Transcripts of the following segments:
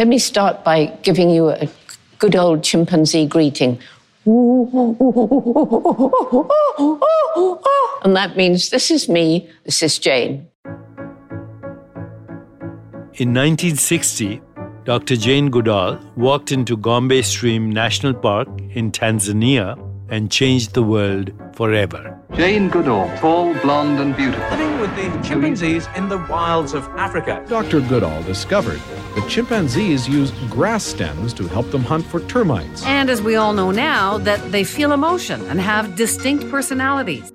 Let me start by giving you a good old chimpanzee greeting. And that means this is me, this is Jane. In 1960, Dr. Jane Goodall walked into Gombe Stream National Park in Tanzania and changed the world forever. Jane Goodall, tall, blonde, and beautiful. Living with the chimpanzees in the wilds of Africa. Dr. Goodall discovered that chimpanzees use grass stems to help them hunt for termites. And as we all know now, that they feel emotion and have distinct personalities.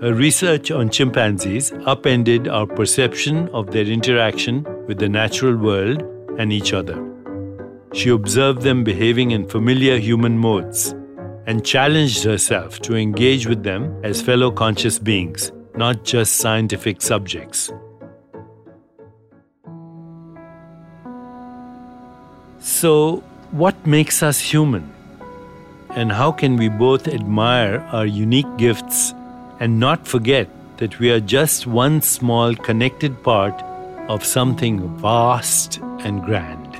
Her research on chimpanzees upended our perception of their interaction with the natural world and each other. She observed them behaving in familiar human modes and challenged herself to engage with them as fellow conscious beings, not just scientific subjects. So, what makes us human? And how can we both admire our unique gifts and not forget that we are just one small connected part of something vast and grand?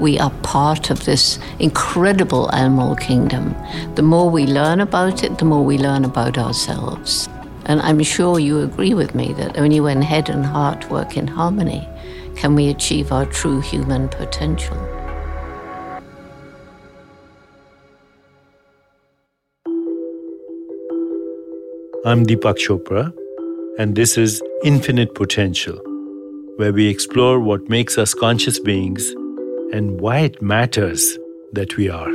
We are part of this incredible animal kingdom. The more we learn about it, the more we learn about ourselves. And I'm sure you agree with me that only when head and heart work in harmony can we achieve our true human potential. I'm Deepak Chopra, and this is Infinite Potential, where we explore what makes us conscious beings and why it matters that we are.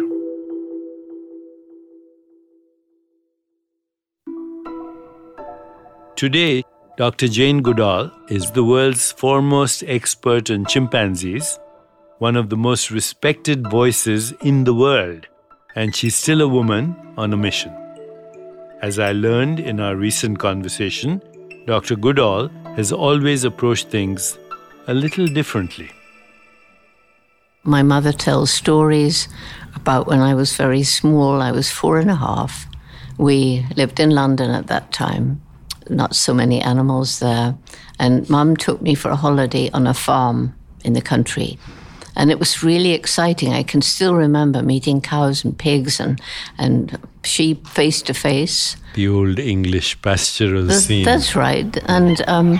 Today, Dr. Jane Goodall is the world's foremost expert on chimpanzees, one of the most respected voices in the world, and she's still a woman on a mission. As I learned in our recent conversation, Dr. Goodall has always approached things a little differently. My mother tells stories about when I was very small. I was four and a half. We lived in London at that time, not so many animals there. And mum took me for a holiday on a farm in the country. And it was really exciting. I can still remember meeting cows and pigs and, and sheep face to face. The old English pastoral That's, scene. that's right. And um,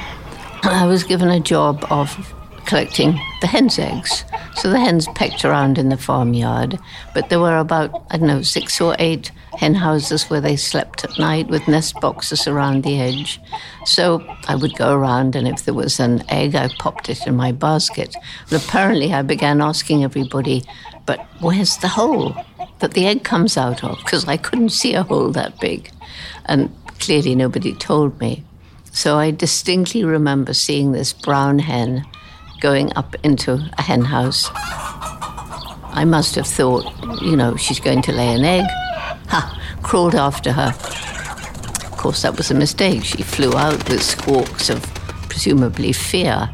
I was given a job of collecting the hens' eggs. So the hens pecked around in the farmyard, but there were about, I don't know, six or eight hen houses where they slept at night with nest boxes around the edge. So I would go around, and if there was an egg, I popped it in my basket. And apparently, I began asking everybody, but where's the hole that the egg comes out of? Because I couldn't see a hole that big. And clearly, nobody told me. So I distinctly remember seeing this brown hen going up into a hen house. I must have thought, you know, she's going to lay an egg. Ha! Crawled after her. Of course, that was a mistake. She flew out with squawks of presumably fear.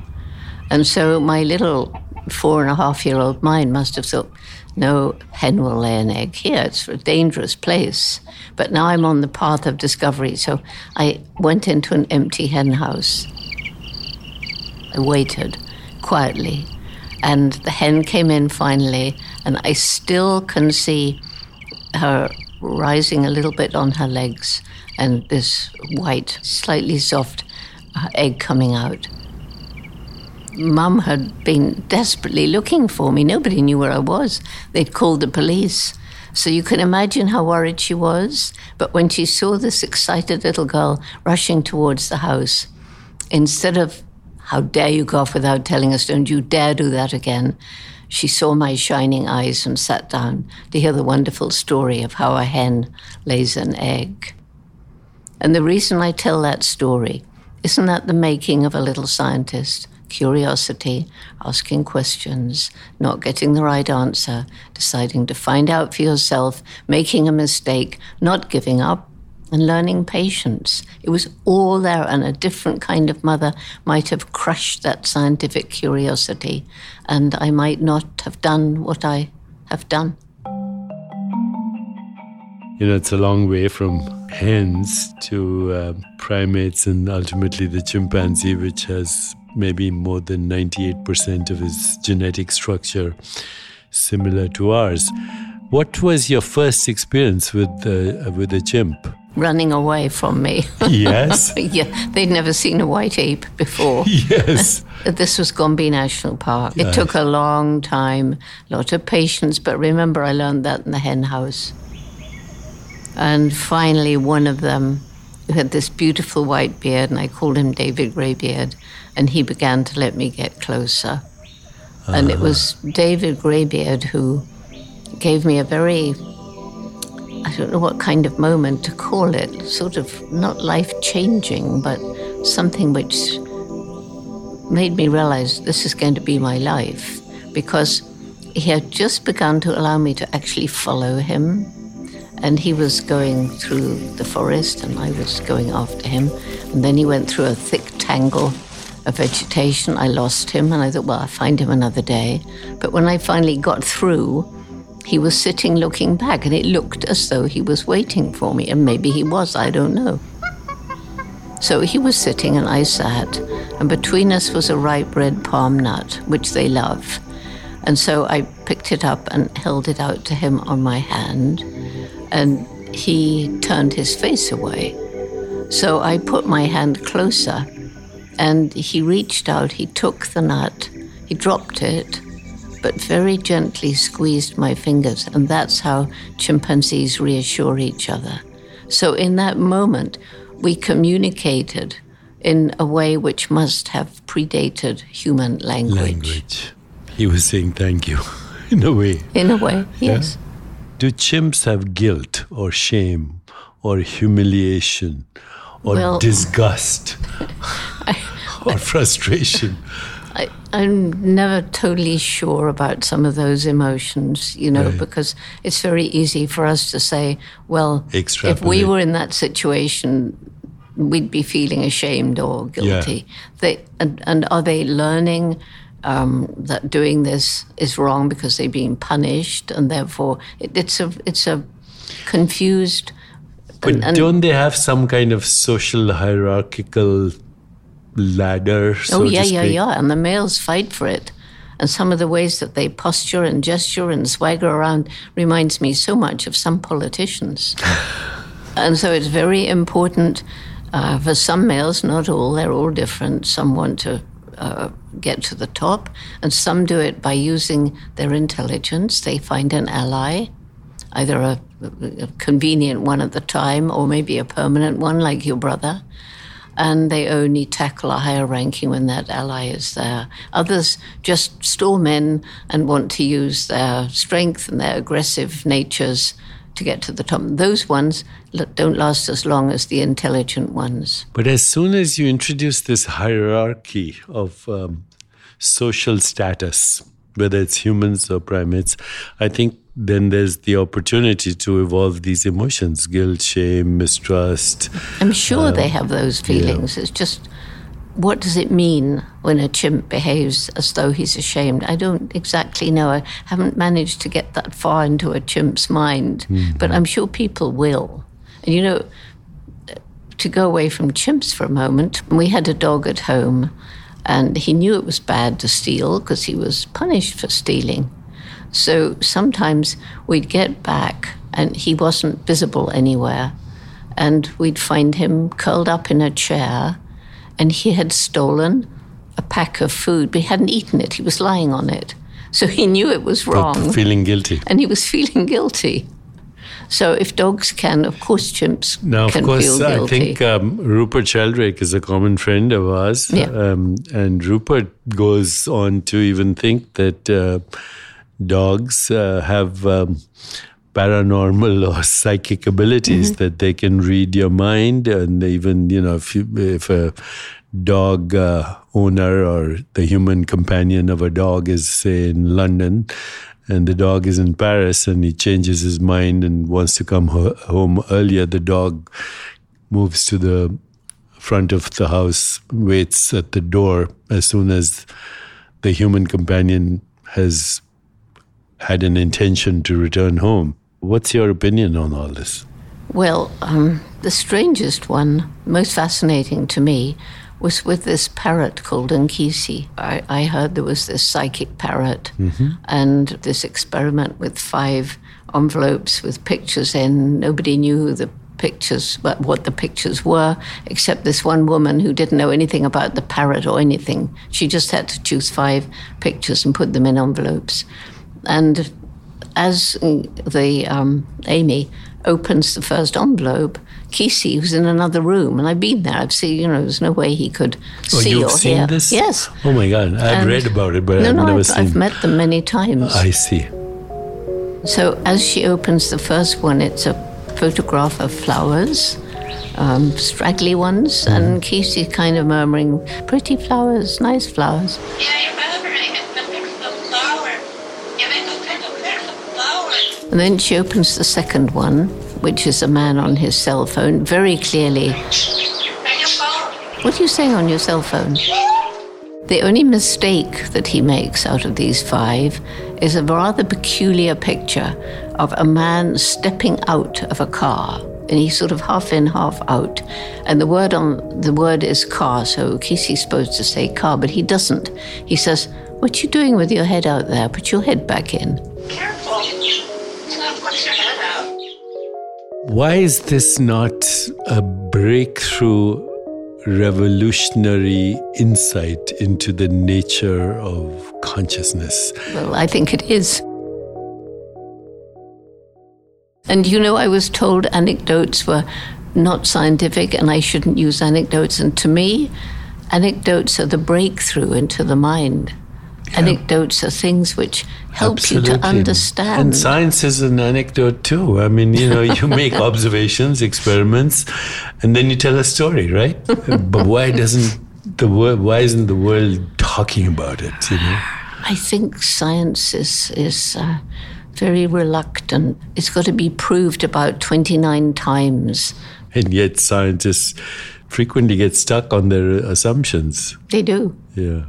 And so my little four and a half year old mind must have thought, no hen will lay an egg here. It's a dangerous place. But now I'm on the path of discovery. So I went into an empty hen house. I waited quietly. And the hen came in finally, and I still can see her rising a little bit on her legs and this white, slightly soft uh, egg coming out. Mum had been desperately looking for me. Nobody knew where I was. They'd called the police. So you can imagine how worried she was. But when she saw this excited little girl rushing towards the house, instead of how dare you go off without telling us? Don't you dare do that again. She saw my shining eyes and sat down to hear the wonderful story of how a hen lays an egg. And the reason I tell that story isn't that the making of a little scientist? Curiosity, asking questions, not getting the right answer, deciding to find out for yourself, making a mistake, not giving up, and learning patience. It was all there, and a different kind of mother might have crushed that scientific curiosity, and I might not have done what I have done. You know, it's a long way from hens to uh, primates and ultimately the chimpanzee, which has maybe more than 98% of its genetic structure similar to ours. What was your first experience with uh, with a chimp? Running away from me. Yes. yeah, they'd never seen a white ape before. yes. This was Gombe National Park. It took a long time, a lot of patience, but remember, I learned that in the hen house. And finally, one of them who had this beautiful white beard, and I called him David Greybeard, and he began to let me get closer. And it uh-huh. was David Greybeard who gave me a very, I don't know what kind of moment to call it, sort of not life changing, but something which made me realize this is going to be my life because he had just begun to allow me to actually follow him. And he was going through the forest, and I was going after him. And then he went through a thick tangle of vegetation. I lost him, and I thought, well, I'll find him another day. But when I finally got through, he was sitting looking back, and it looked as though he was waiting for me. And maybe he was, I don't know. So he was sitting and I sat, and between us was a ripe red palm nut, which they love. And so I picked it up and held it out to him on my hand, and he turned his face away. So I put my hand closer, and he reached out, he took the nut, he dropped it, but very gently squeezed my fingers, and that's how chimpanzees reassure each other. So in that moment, we communicated in a way which must have predated human language. Language. He was saying thank you, in a way. In a way, yes. Do chimps have guilt or shame or humiliation or Well- disgust or frustration? I, I'm never totally sure about some of those emotions, you know, Right. because it's very easy for us to say, well, if we were in that situation, we'd be feeling ashamed or guilty. Yeah. They, and, and are they learning um, that doing this is wrong because they're being punished, and therefore it, it's a it's a confused. But and- and- don't they have some kind of social hierarchical ladder? So Oh yeah, yeah, yeah. And the males fight for it. And some of the ways that they posture and gesture and swagger around reminds me so much of some politicians. and so it's very important uh, for some males, not all, they're all different. Some want to uh, get to the top, and some do it by using their intelligence. They find an ally, either a, a convenient one at the time or maybe a permanent one, like your brother and they only tackle a higher ranking when that ally is there. Others just storm in and want to use their strength and their aggressive natures to get to the top. Those ones don't last as long as the intelligent ones. But as soon as you introduce this hierarchy of um, social status, whether it's humans or primates, I think then there's the opportunity to evolve these emotions guilt, shame, mistrust. I'm sure they um, have those feelings. It's just what does it mean when a chimp behaves as though he's ashamed? I don't exactly know. I haven't managed to get that far into a chimp's mind, mm-hmm. but I'm sure people will. And you know, to go away from chimps for a moment, we had a dog at home, and he knew it was bad to steal because he was punished for stealing. So sometimes we'd get back and he wasn't visible anywhere. And we'd find him curled up in a chair and he had stolen a pack of food, but he hadn't eaten it. He was lying on it. So he knew it was but wrong feeling guilty. and he was feeling guilty. So if dogs can, of course chimps Now, of course, feel I think um, Rupert Sheldrake is a common friend of ours. Yeah. Um, and Rupert goes on to even think that uh, dogs uh, have um, paranormal or psychic abilities Mm-hmm. that they can read your mind. And even, you know, if, you, if a dog uh, owner or the human companion of a dog is, say, in London, and the dog is in Paris and he changes his mind and wants to come ho- home earlier, the dog moves to the front of the house, waits at the door as soon as the human companion has had an intention to return home. What's your opinion on all this? Well, um, the strangest one, most fascinating to me, was with this parrot called Nkisi. I, I heard there was this psychic parrot and this experiment with five envelopes with pictures in. Nobody knew the pictures, what, what the pictures were, except this one woman who didn't know anything about the parrot or anything. She just had to choose five pictures and put them in envelopes. And as the um, Aimee opens the first envelope, Nkisi was in another room, and I've been there. I've seen, you know, there's no way he could Oh, see you've or seen hear. this? Yes. Oh my God, I've And- read about it, but no, I've no, never I've, seen. I've met them many times. I see. So as she opens the first one, it's a photograph of flowers, um, straggly ones, and Nkisi kind of murmuring, "Pretty flowers, nice flowers." Yeah, And then she opens the second one, which is a man on his cell phone, very clearly. What are you saying on your cell phone? The only mistake that he makes out of these five is a rather peculiar picture of a man stepping out of a car. And he's sort of half in, half out. And the word on the word is car, so Nkisi's supposed to say car, but he doesn't. He says, What you doing with your head out there? Put your head back in. Careful. Why is this not a breakthrough, revolutionary insight into the nature of consciousness? Well, I think it is. And you know, I was told anecdotes were not scientific and I shouldn't use anecdotes. And to me, anecdotes are the breakthrough into the mind. Anecdotes are things which help you to understand. And science is an anecdote too. I mean, you know, you make observations, experiments, and then you tell a story, right? but why doesn't the world? Why isn't the world talking about it? You know. I think science is is uh, very reluctant. It's got to be proved about twenty nine times. And yet, scientists frequently get stuck on their assumptions. They do, Yeah.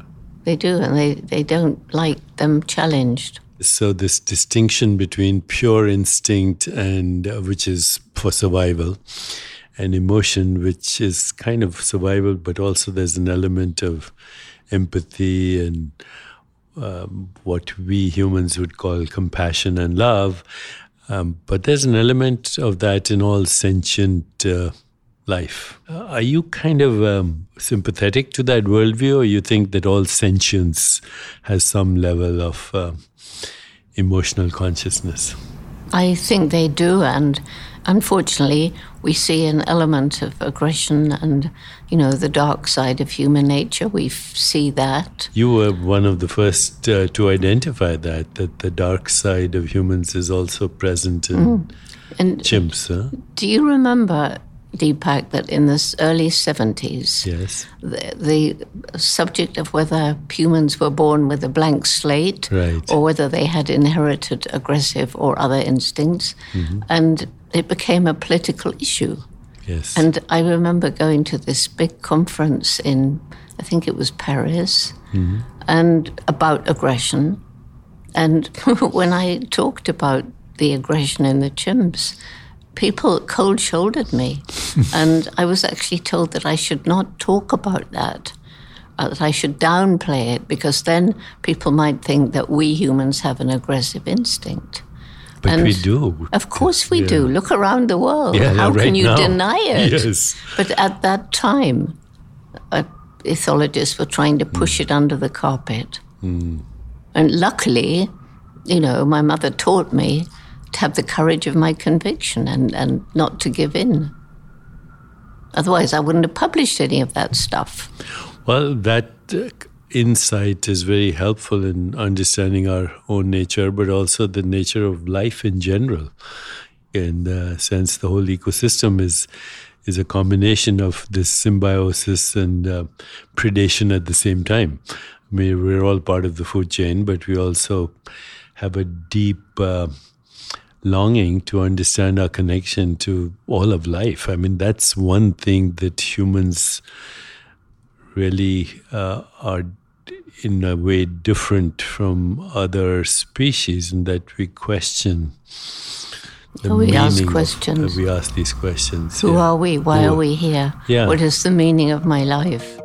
They do, and they, they don't like them challenged. So this distinction between pure instinct and uh, which is for survival, and emotion, which is kind of survival, but also there's an element of empathy and um, what we humans would call compassion and love. Um, but there's an element of that in all sentient uh, life. Uh, are you kind of um, sympathetic to that worldview, or you think that all sentience has some level of um emotional consciousness? I think they do, and unfortunately, we see an element of aggression and, you know, the dark side of human nature. We f- see that. You were one of the first uh, to identify that, that the dark side of humans is also present in And chimps. Huh? do you remember, Deepak, that in the early 70s, Yes. the, the subject of whether humans were born with a blank slate Right. or whether they had inherited aggressive or other instincts, mm-hmm. and it became a political issue. Yes. And I remember going to this big conference in, I think it was Paris, mm-hmm. and about aggression. And when I talked about the aggression in the chimps, people cold shouldered me. and I was actually told that I should not talk about that, uh, that I should downplay it, because then people might think that we humans have an aggressive instinct. but and- we do. Of course we Yeah. do. Look around the world. Yeah, How right can you now. deny it? Yes. But at that time, uh, ethologists were trying to push it under the carpet. And luckily, you know, my mother taught me to have the courage of my conviction and, and not to give in. Otherwise, I wouldn't have published any of that stuff. Well, that uh, insight is very helpful in understanding our own nature, but also the nature of life in general. In the sense, the whole ecosystem is is a combination of this symbiosis and uh, predation at the same time. I mean, we're all part of the food chain, but we also have a deep uh, longing to understand our connection to all of life. I mean, that's one thing that humans really uh, are in a way different from other species in that we question the Oh, we ask meaning of- questions. uh, we ask these questions. Who yeah. are we? Why Who- are we here? Yeah. What is the meaning of my life?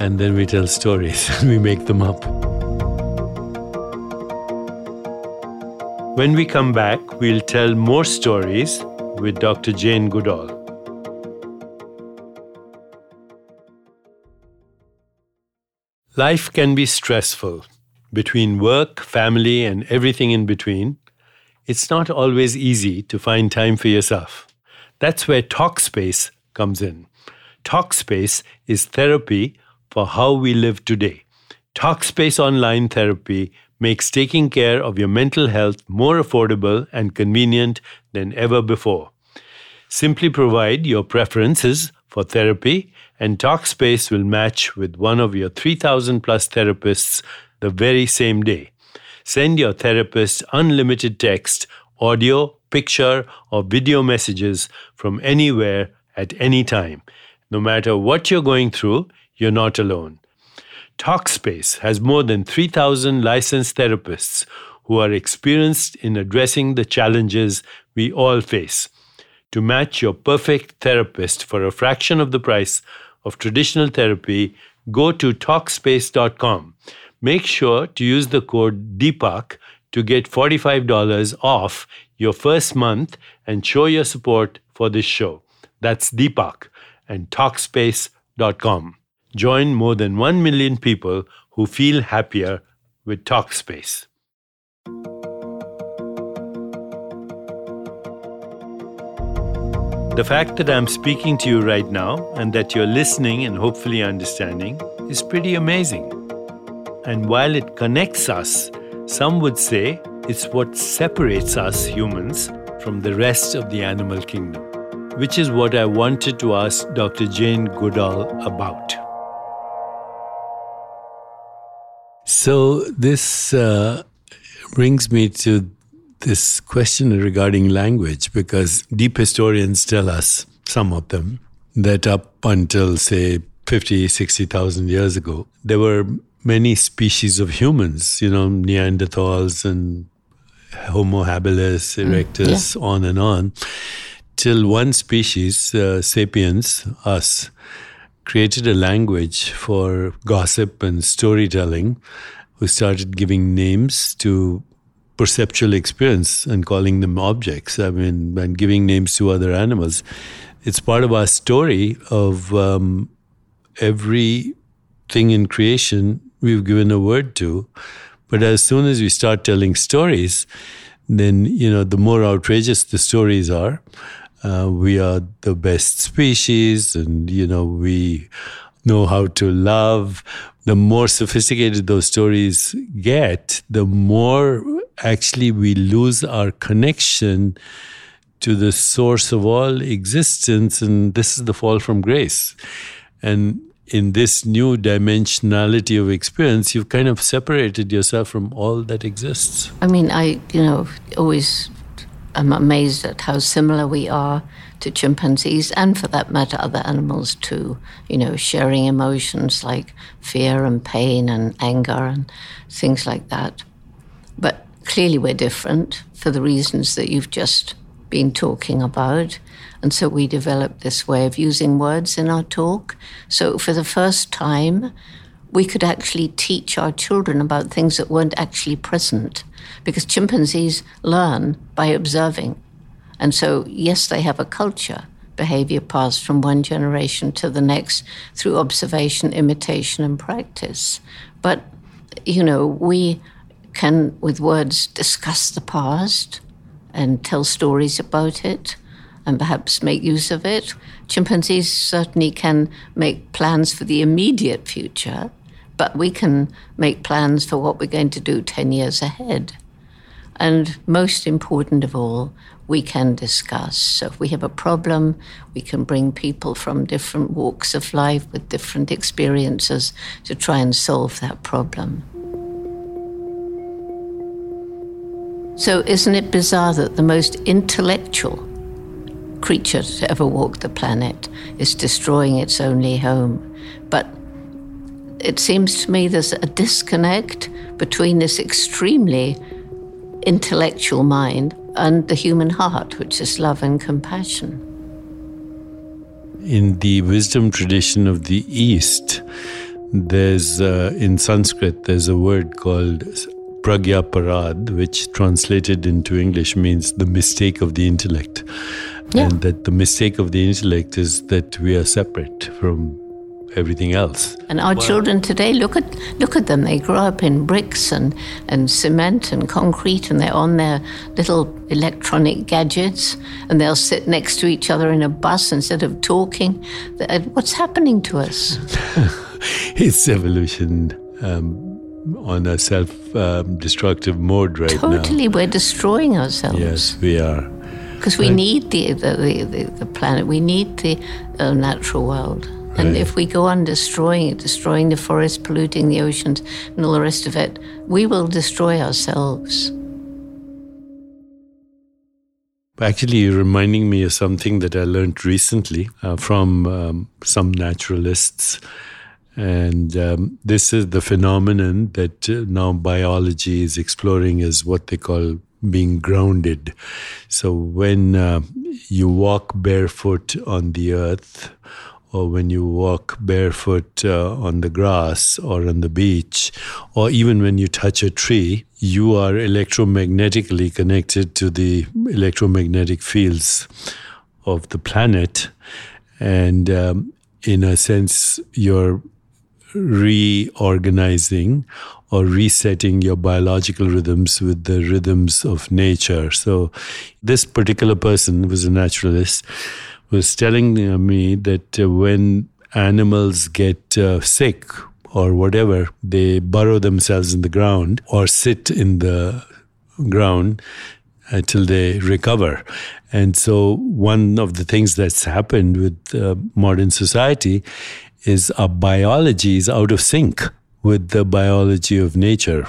and then we tell stories and we make them up. When we come back, we'll tell more stories with Dr. Jane Goodall. Life can be stressful. Between work, family, and everything in between, it's not always easy to find time for yourself. That's where Talkspace comes in. Talkspace is therapy for how we live today. Talkspace Online Therapy makes taking care of your mental health more affordable and convenient than ever before. Simply provide your preferences for therapy, and Talkspace will match with one of your 3,000 plus therapists the very same day. Send your therapist unlimited text, audio, picture, or video messages from anywhere at any time. No matter what you're going through, you're not alone. Talkspace has more than 3,000 licensed therapists who are experienced in addressing the challenges we all face. To match your perfect therapist for a fraction of the price of traditional therapy, go to Talkspace.com. Make sure to use the code DEEPAK to get $45 off your first month and show your support for this show. That's Deepak and Talkspace.com. Join more than 1 million people who feel happier with Talkspace. The fact that I'm speaking to you right now and that you're listening and hopefully understanding is pretty amazing. And while it connects us, some would say it's what separates us humans from the rest of the animal kingdom, which is what I wanted to ask Dr. Jane Goodall about. So, this uh, brings me to this question regarding language because deep historians tell us, some of them, that up until, say, 50, 60,000 years ago, there were many species of humans, you know, Neanderthals and Homo habilis, erectus, mm, yeah. on and on, till one species, uh, sapiens, us, created a language for gossip and storytelling. We started giving names to perceptual experience and calling them objects. I mean, and giving names to other animals. It's part of our story of um, every thing in creation we've given a word to. But as soon as we start telling stories, then, you know, the more outrageous the stories are, uh, we are the best species and, you know, we know how to love. The more sophisticated those stories get, the more actually we lose our connection to the source of all existence. And this is the fall from grace. And in this new dimensionality of experience, you've kind of separated yourself from all that exists. I mean, I, you know, always am amazed at how similar we are to chimpanzees and, for that matter, other animals too. You know, sharing emotions like fear and pain and anger and things like that. But clearly, we're different for the reasons that you've just been talking about. And so we developed this way of using words in our talk. So for the first time, we could actually teach our children about things that weren't actually present because chimpanzees learn by observing. And so, yes, they have a culture, behavior passed from one generation to the next through observation, imitation, and practice. But, you know, we can, with words, discuss the past and tell stories about it and perhaps make use of it. Chimpanzees certainly can make plans for the immediate future, but we can make plans for what we're going to do 10 years ahead. And most important of all, we can discuss. So if we have a problem, we can bring people from different walks of life with different experiences to try and solve that problem. So, isn't it bizarre that the most intellectual creature to ever walk the planet is destroying its only home. But it seems to me there's a disconnect between this extremely intellectual mind and the human heart, which is love and compassion. In the wisdom tradition of the East, there's uh, in Sanskrit there's a word called pragya aparadh, which translated into English means the mistake of the intellect, Yeah. and that the mistake of the intellect is that we are separate from everything else. And our children today, look at look at them. They grow up in bricks and, and cement and concrete, and they're on their little electronic gadgets, and they'll sit next to each other in a bus instead of talking. What's happening to us? It's evolution um, on a self-destructive mode right now. Totally, we're destroying ourselves. Yes, we are. Because we need the the, the, the, the planet, we need the uh, natural world. And if we go on destroying it, destroying the forests, polluting the oceans, and all the rest of it, we will destroy ourselves. Actually, you're reminding me of something that I learned recently uh, from um, some naturalists. And um, this is the phenomenon that uh, now biology is exploring as what they call being grounded. So when uh, you walk barefoot on the earth, or when you walk barefoot uh, on the grass or on the beach, or even when you touch a tree, you are electromagnetically connected to the electromagnetic fields of the planet. And um, in a sense, you're reorganizing or resetting your biological rhythms with the rhythms of nature. So, this particular person was a naturalist was telling uh, me that uh, when animals get uh, sick or whatever, they burrow themselves in the ground or sit in the ground until they recover. And so, one of the things that's happened with uh, modern society is our biology is out of sync with the biology of nature.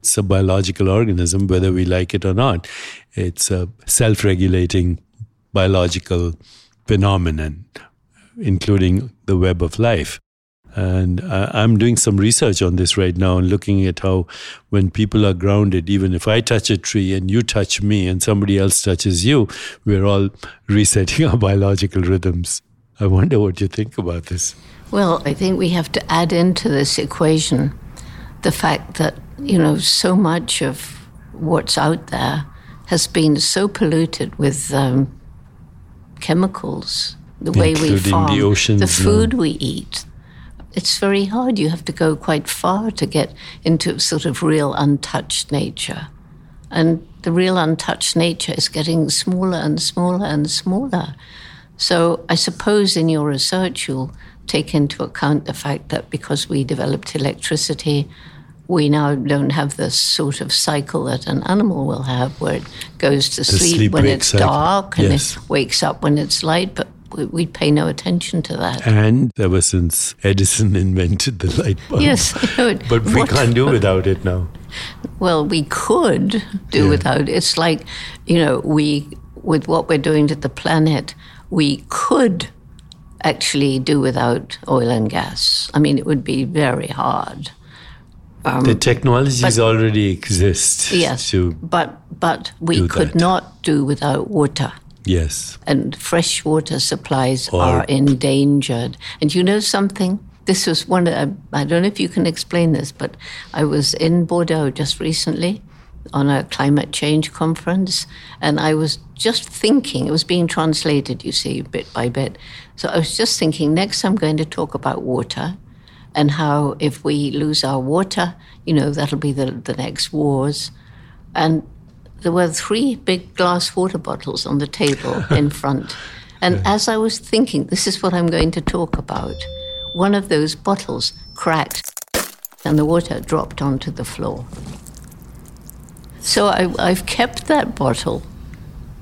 It's a biological organism, whether we like it or not. It's a self regulating biological phenomenon, including the web of life. And I'm doing some research on this right now and looking at how, when people are grounded, even if I touch a tree and you touch me and somebody else touches you, we're all resetting our biological rhythms. I wonder what you think about this. Well, I think we have to add into this equation the fact that, you know, so much of what's out there has been so polluted with um, chemicals, the way we Including the farm, oceans the food we eat. It's very hard. You have to go quite far to get into sort of real untouched nature. And the real untouched nature is getting smaller and smaller and smaller. So I suppose in your research you'll take into account the fact that because we developed electricity, we now don't have this sort of cycle that an animal will have where it goes to sleep, sleep when it's dark and Yes. it wakes up when it's light, but we, we pay no attention to that. And ever since Edison invented the light bulb. Yes, I know it. But we What- can't do without it now. Well, we could do Yeah. without. It's like, you know, we with what we're doing to the planet, we could actually do without oil and gas. I mean, it would be very hard. Um, the technologies but- already exist. Yes, but but we could that. not do without water. yes. and fresh water supplies Or- are endangered. And you know something? This was one. Of, um, I don't know if you can explain this, but I was in Bordeaux just recently on a climate change conference, and I was just thinking. It was being translated, you see, bit by bit. So I was just thinking. Next, I'm going to talk about water. And how, if we lose our water, you know, that'll be the, the next wars. And there were three big glass water bottles on the table in front. And as I was thinking, this is what I'm going to talk about, one of those bottles cracked and the water dropped onto the floor. So I, I've kept that bottle.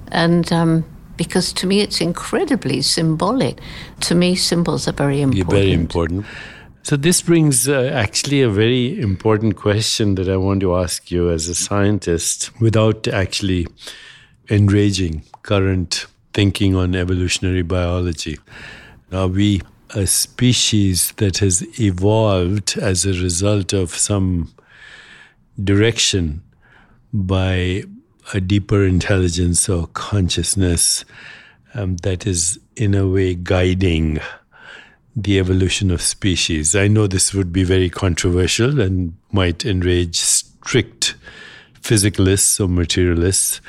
And um, because to me it's incredibly symbolic. To me, symbols are very important. You're Very important. So, this brings uh, actually a very important question that I want to ask you as a scientist without actually enraging current thinking on evolutionary biology. Are we a species that has evolved as a result of some direction by a deeper intelligence or consciousness um, that is, in a way, guiding the evolution of species. I know this would be very controversial and might enrage strict physicalists or materialists,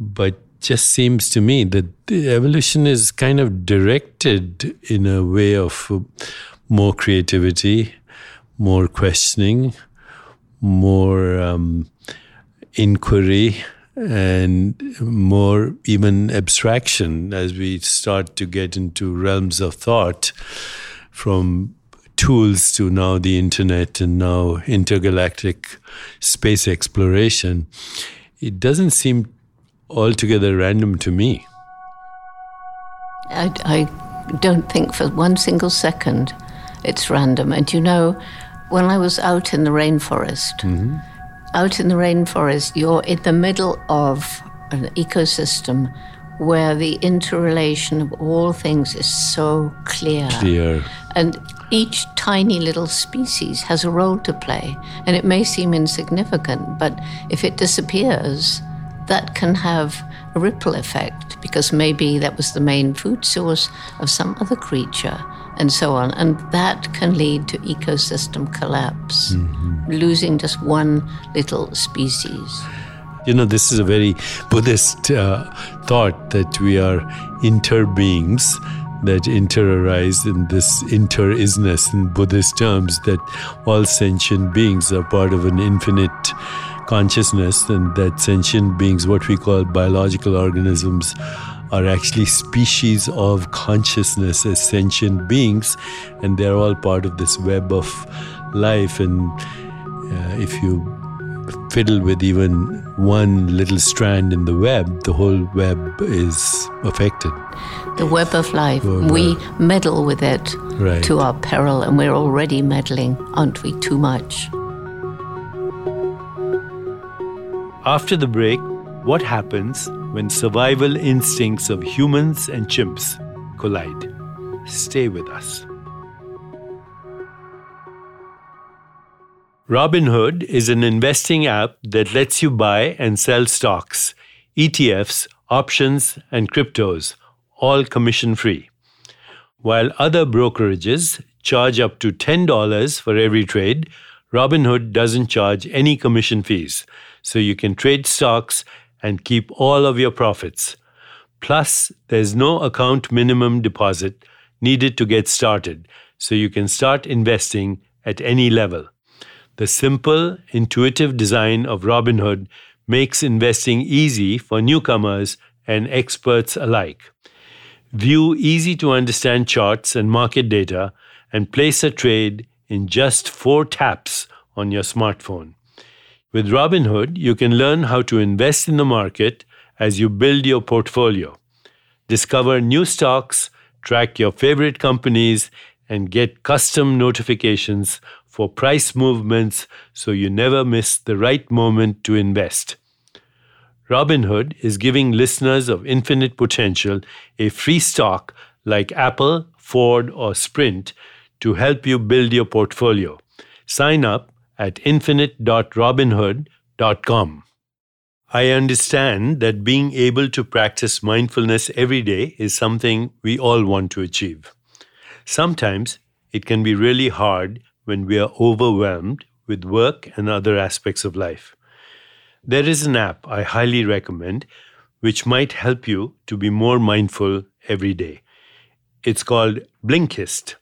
but just seems to me that the evolution is kind of directed in a way of more creativity, more questioning, more um, inquiry, and more even abstraction as we start to get into realms of thought from tools to now the internet and now intergalactic space exploration. It doesn't seem altogether random to me. I, I don't think for one single second it's random. And you know, when I was out in the rainforest, mm-hmm. Out in the rainforest, you're in the middle of an ecosystem where the interrelation of all things is so clear. Clear. And each tiny little species has a role to play. And it may seem insignificant, but if it disappears, that can have a ripple effect because maybe that was the main food source of some other creature and so on. And that can lead to ecosystem collapse, mm-hmm. losing just one little species. You know, this is a very Buddhist uh, thought that we are interbeings that inter-arise in this inter-isness in Buddhist terms, that all sentient beings are part of an infinite consciousness and that sentient beings, what we call biological organisms, are actually species of consciousness as sentient beings, and they're all part of this web of life. And uh, if you fiddle with even one little strand in the web, the whole web is affected. The web of life. we meddle with it right. to our peril, and we're already meddling, aren't we, too much? After the break, what happens when survival instincts of humans and chimps collide? Stay with us. Robinhood is an investing app that lets you buy and sell stocks, ETFs, options, and cryptos, all commission free. While other brokerages charge up to $10 for every trade, Robinhood doesn't charge any commission fees so you can trade stocks and keep all of your profits. Plus, there's no account minimum deposit needed to get started, so you can start investing at any level. The simple, intuitive design of Robinhood makes investing easy for newcomers and experts alike. View easy to understand charts and market data and place a trade in just four taps on your smartphone. With Robinhood, you can learn how to invest in the market as you build your portfolio. Discover new stocks, track your favorite companies, and get custom notifications for price movements so you never miss the right moment to invest. Robinhood is giving listeners of Infinite Potential a free stock like Apple, Ford, or Sprint to help you build your portfolio. Sign up at infinite.robinhood.com. I understand that being able to practice mindfulness every day is something we all want to achieve. Sometimes it can be really hard when we are overwhelmed with work and other aspects of life. There is an app I highly recommend which might help you to be more mindful every day. It's called Blinkist.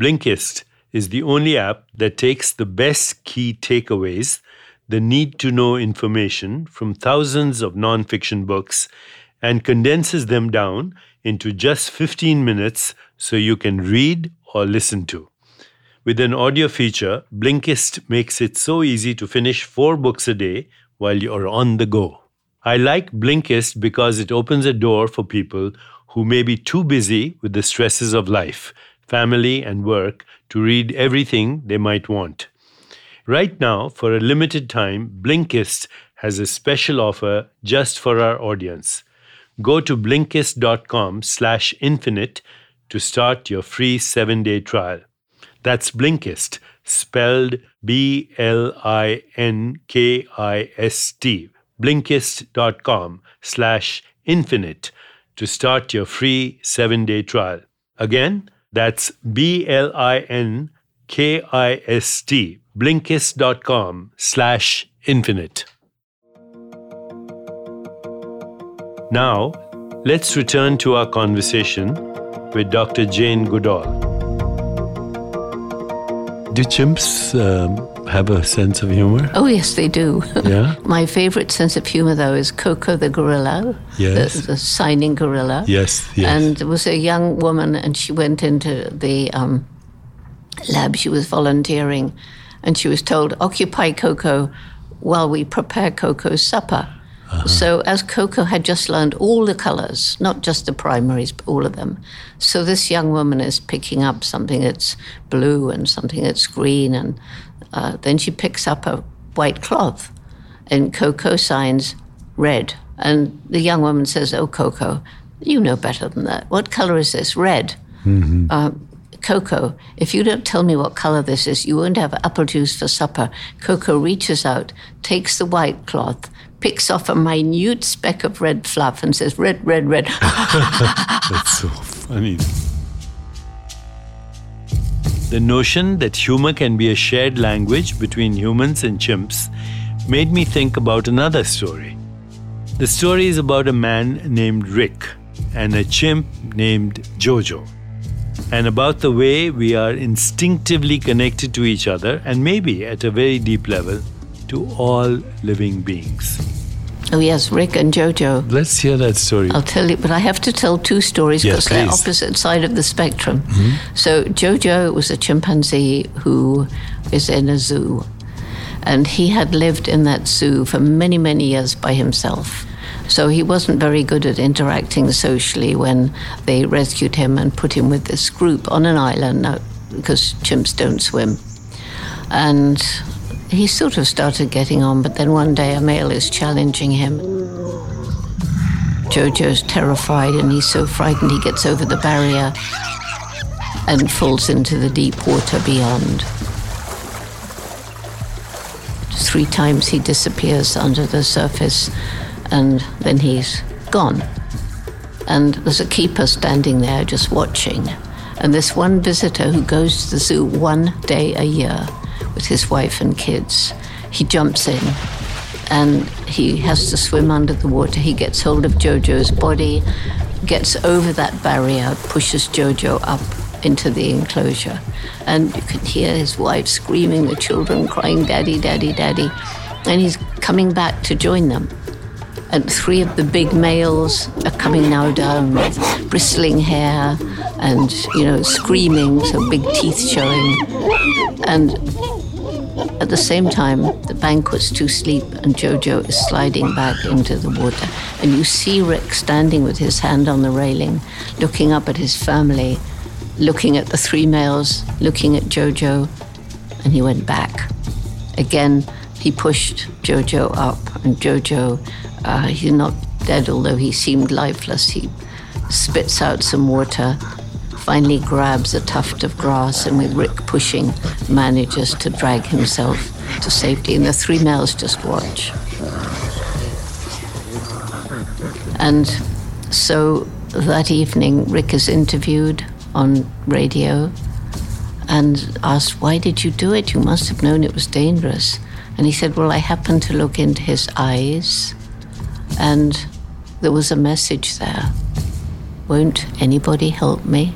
Blinkist is the only app that takes the best key takeaways, the need to know information from thousands of nonfiction books, and condenses them down into just 15 minutes so you can read or listen to. With an audio feature, Blinkist makes it so easy to finish four books a day while you're on the go. I like Blinkist because it opens a door for people who may be too busy with the stresses of life family, and work to read everything they might want. Right now, for a limited time, Blinkist has a special offer just for our audience. Go to blinkist.com slash infinite to start your free seven-day trial. That's Blinkist, spelled B-L-I-N-K-I-S-T, blinkist.com slash infinite to start your free seven-day trial. Again, That's B L I N K I S T, blinkist.com slash infinite. Now, let's return to our conversation with Dr. Jane Goodall. Do chimps um, have a sense of humor? Oh, yes, they do. Yeah? My favorite sense of humor, though, is Koko the gorilla, Yes. the, the signing gorilla. Yes, yes. And there was a young woman, and she went into the um, lab. She was volunteering, and she was told, "Occupy Koko while we prepare Koko's supper." So, as Koko had just learned all the colors, not just the primaries, but all of them. So, this young woman is picking up something that's blue and something that's green, and uh, then she picks up a white cloth, and Koko signs red. And the young woman says, Oh, Koko, you know better than that. What color is this? Red. Uh, Koko, if you don't tell me what color this is, you won't have apple juice for supper. Koko reaches out, takes the white cloth, picks off a minute speck of red fluff, and says, Red, red, red. That's so funny. The notion that humor can be a shared language between humans and chimps made me think about another story. The story is about a man named Rick and a chimp named Jojo, and about the way we are instinctively connected to each other and maybe at a very deep level to all living beings. Oh, yes, Rick and Jojo. Let's hear that story. I'll tell you, but I have to tell two stories Yes, because they're opposite side of the spectrum. Mm-hmm. So Jojo was a chimpanzee who is in a zoo, and he had lived in that zoo for many, many years by himself. So he wasn't very good at interacting socially when they rescued him and put him with this group on an island uh, now, because chimps don't swim. And he sort of started getting on, but then one day a male is challenging him. Jojo's terrified and he's so frightened he gets over the barrier and falls into the deep water beyond. Three times he disappears under the surface and then he's gone. And there's a keeper standing there just watching. And this one visitor who goes to the zoo one day a year with his wife and kids, he jumps in and he has to swim under the water. He gets hold of Jojo's body, gets over that barrier, pushes Jojo up into the enclosure. And you can hear his wife screaming, the children crying, Daddy, Daddy, Daddy. And he's coming back to join them. And three of the big males are coming now down with bristling hair and, you know, screaming, so big teeth showing. And at the same time, the bank was to sleep and Jojo is sliding back into the water. And you see Rick standing with his hand on the railing, looking up at his family, looking at the three males, looking at Jojo, and he went back. Again, he pushed Jojo up, and Jojo, uh, he's not dead, although he seemed lifeless. He spits out some water, finally grabs a tuft of grass, and with Rick pushing, manages to drag himself to safety. And the three males just watch. And so that evening, Rick is interviewed on radio and asked, Why did you do it? You must have known it was dangerous. And he said, Well, I happened to look into his eyes and there was a message there. Won't anybody help me?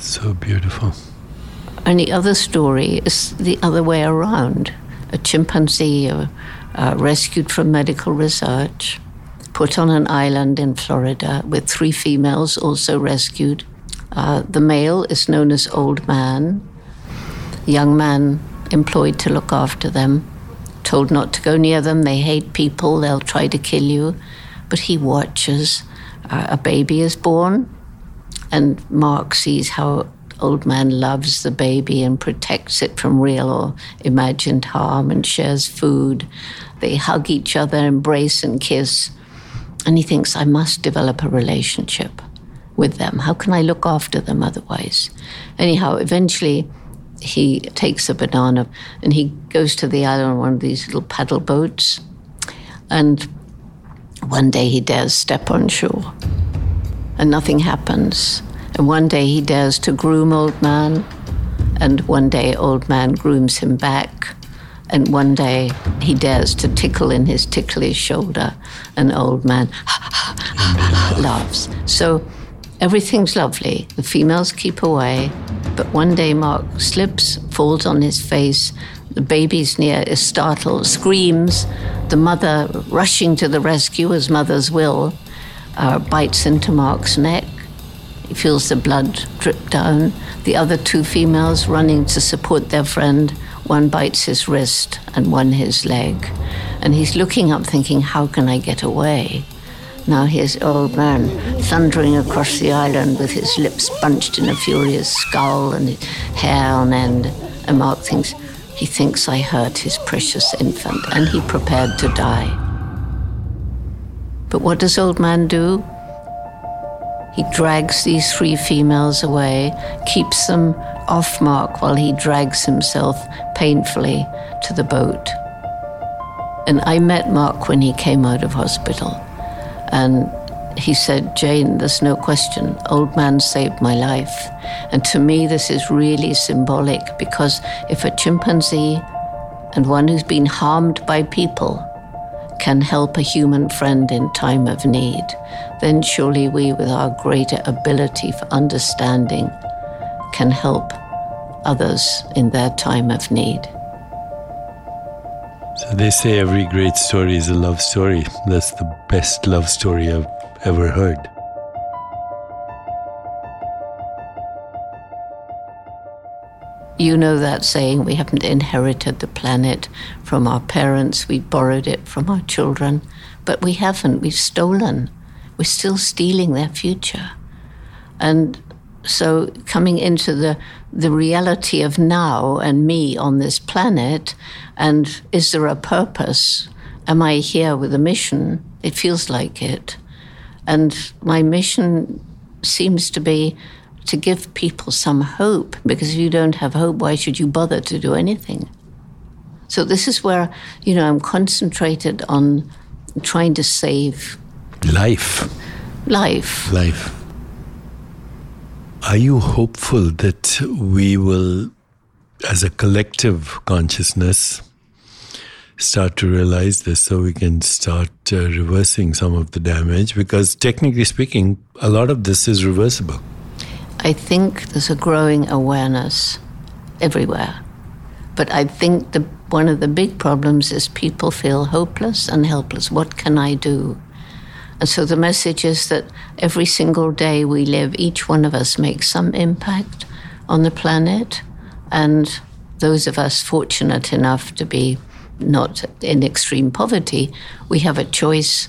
So beautiful. And the other story is the other way around. A chimpanzee uh, uh, rescued from medical research, put on an island in Florida with three females also rescued. Uh, the male is known as Old Man, young man employed to look after them, told not to go near them. They hate people, they'll try to kill you. But he watches. Uh, a baby is born, and Mark sees how old man loves the baby and protects it from real or imagined harm and shares food. They hug each other, embrace and kiss. And he thinks, I must develop a relationship with them. How can I look after them otherwise? Anyhow, eventually he takes a banana and he goes to the island on one of these little paddle boats. And one day he dares step on shore and nothing happens. And one day he dares to groom old man, and one day old man grooms him back. And one day he dares to tickle in his ticklish shoulder, and old man laughs. So everything's lovely. The females keep away, but one day Mark slips, falls on his face. The baby's near, is startled, screams. The mother, rushing to the rescue as mothers will, uh, bites into Mark's neck. He feels the blood drip down. The other two females running to support their friend. One bites his wrist and one his leg. And he's looking up, thinking, How can I get away? Now here's old man thundering across the island with his lips bunched in a furious scowl and his hair on end. And Mark thinks, he thinks I hurt his precious infant, and he prepared to die. But what does old man do? He drags these three females away, keeps them off Mark while he drags himself painfully to the boat. And I met Mark when he came out of hospital. And he said, Jane, there's no question, old man saved my life. And to me, this is really symbolic because if a chimpanzee and one who's been harmed by people can help a human friend in time of need, then surely we, with our greater ability for understanding, can help others in their time of need. So they say every great story is a love story. That's the best love story I've ever heard. You know that saying, we haven't inherited the planet from our parents, we borrowed it from our children, but we haven't, we've stolen. We're still stealing their future. And so coming into the the reality of now and me on this planet and is there a purpose? Am i here with a mission? It feels like it. And my mission seems to be to give people some hope because if you don't have hope why should you bother to do anything so this is where you know i'm concentrated on trying to save life life life are you hopeful that we will, as a collective consciousness, start to realize this so we can start uh, reversing some of the damage? Because technically speaking, a lot of this is reversible. I think there's a growing awareness everywhere. But I think the, one of the big problems is people feel hopeless and helpless. What can I do? And so the message is that every single day we live, each one of us makes some impact on the planet. And those of us fortunate enough to be not in extreme poverty, we have a choice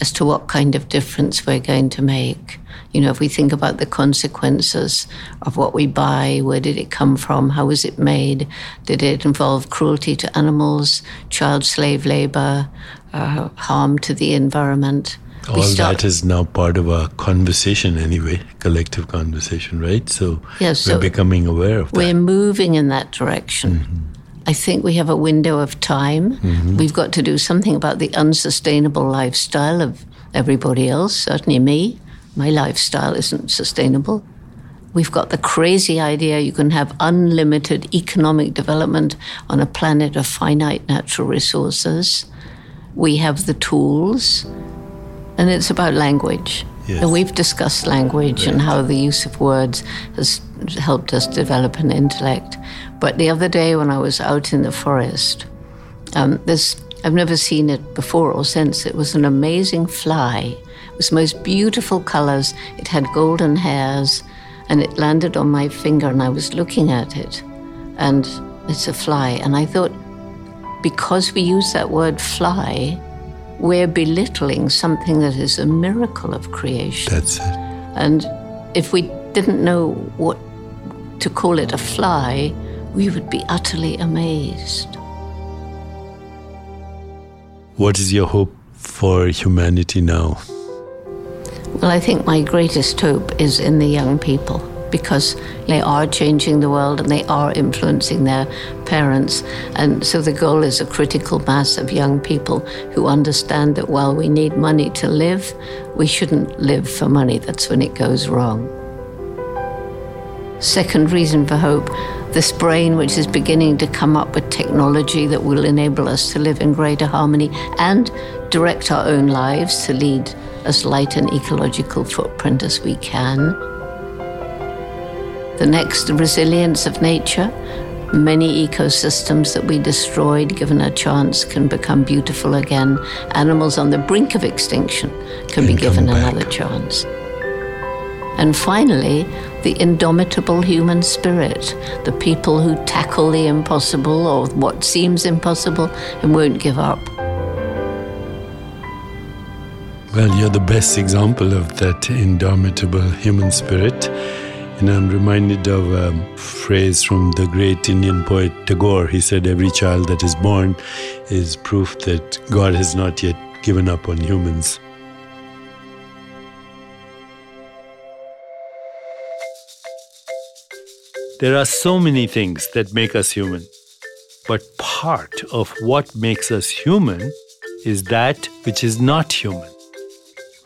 as to what kind of difference we're going to make. You know, if we think about the consequences of what we buy, where did it come from? How was it made? Did it involve cruelty to animals, child slave labor, uh, harm to the environment? all that is now part of our conversation anyway, collective conversation, right? So, yeah, so we're becoming aware of that. We're moving in that direction. Mm-hmm. I think we have a window of time. Mm-hmm. We've got to do something about the unsustainable lifestyle of everybody else, certainly me. My lifestyle isn't sustainable. We've got the crazy idea you can have unlimited economic development on a planet of finite natural resources. We have the tools and it's about language. Yes. And we've discussed language right. and how the use of words has helped us develop an intellect. But the other day when I was out in the forest, um, this I've never seen it before or since. It was an amazing fly. It was most beautiful colors. It had golden hairs, and it landed on my finger, and I was looking at it, and it's a fly. And I thought, because we use that word fly, we're belittling something that is a miracle of creation. That's it. And if we didn't know what to call it a fly, we would be utterly amazed. What is your hope for humanity now? Well, I think my greatest hope is in the young people because they are changing the world and they are influencing their parents. And so the goal is a critical mass of young people who understand that while we need money to live, we shouldn't live for money. That's when it goes wrong. Second reason for hope this brain which is beginning to come up with technology that will enable us to live in greater harmony and direct our own lives to lead as light an ecological footprint as we can. The next, the resilience of nature. Many ecosystems that we destroyed, given a chance, can become beautiful again. Animals on the brink of extinction can, be given another chance. And finally, the indomitable human spirit, the people who tackle the impossible or what seems impossible and won't give up. Well, you're the best example of that indomitable human spirit. And I'm reminded of a phrase from the great Indian poet Tagore. He said, Every child that is born is proof that God has not yet given up on humans. There are so many things that make us human. But part of what makes us human is that which is not human.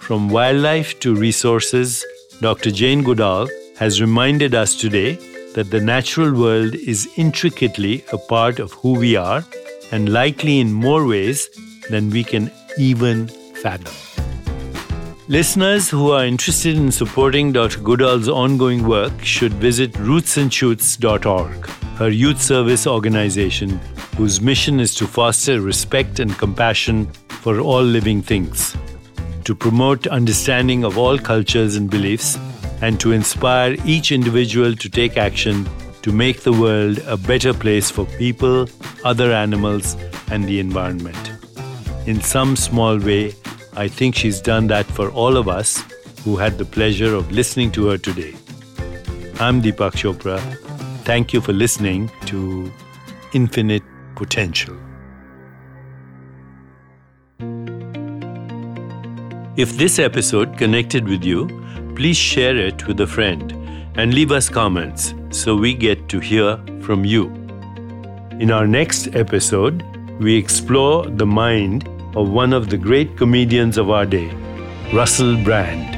From wildlife to resources, Dr. Jane Goodall has reminded us today that the natural world is intricately a part of who we are and likely in more ways than we can even fathom. Listeners who are interested in supporting Dr. Goodall's ongoing work should visit rootsandshoots.org, her youth service organization whose mission is to foster respect and compassion for all living things to promote understanding of all cultures and beliefs, and to inspire each individual to take action to make the world a better place for people, other animals, and the environment. In some small way, I think she's done that for all of us who had the pleasure of listening to her today. I'm Deepak Chopra. Thank you for listening to Infinite Potential. If this episode connected with you, please share it with a friend and leave us comments so we get to hear from you. In our next episode, we explore the mind of one of the great comedians of our day, Russell Brand.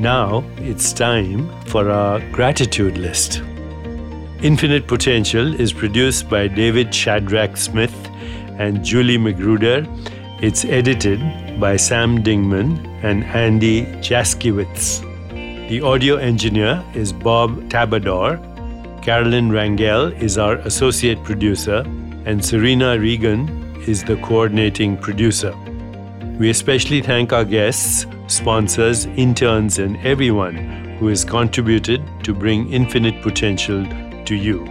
Now it's time for our gratitude list. Infinite Potential is produced by David Shadrach Smith and Julie Magruder it's edited by Sam Dingman and Andy Jaskiewicz. The audio engineer is Bob Tabador. Carolyn Rangel is our associate producer, and Serena Regan is the coordinating producer. We especially thank our guests, sponsors, interns, and everyone who has contributed to bring infinite potential to you.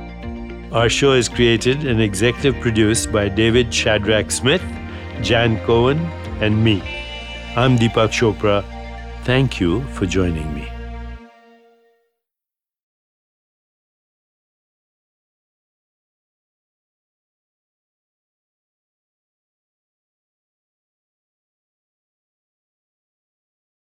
Our show is created and executive produced by David Shadrach Smith Jan Cohen, and me. I'm Deepak Chopra. Thank you for joining me.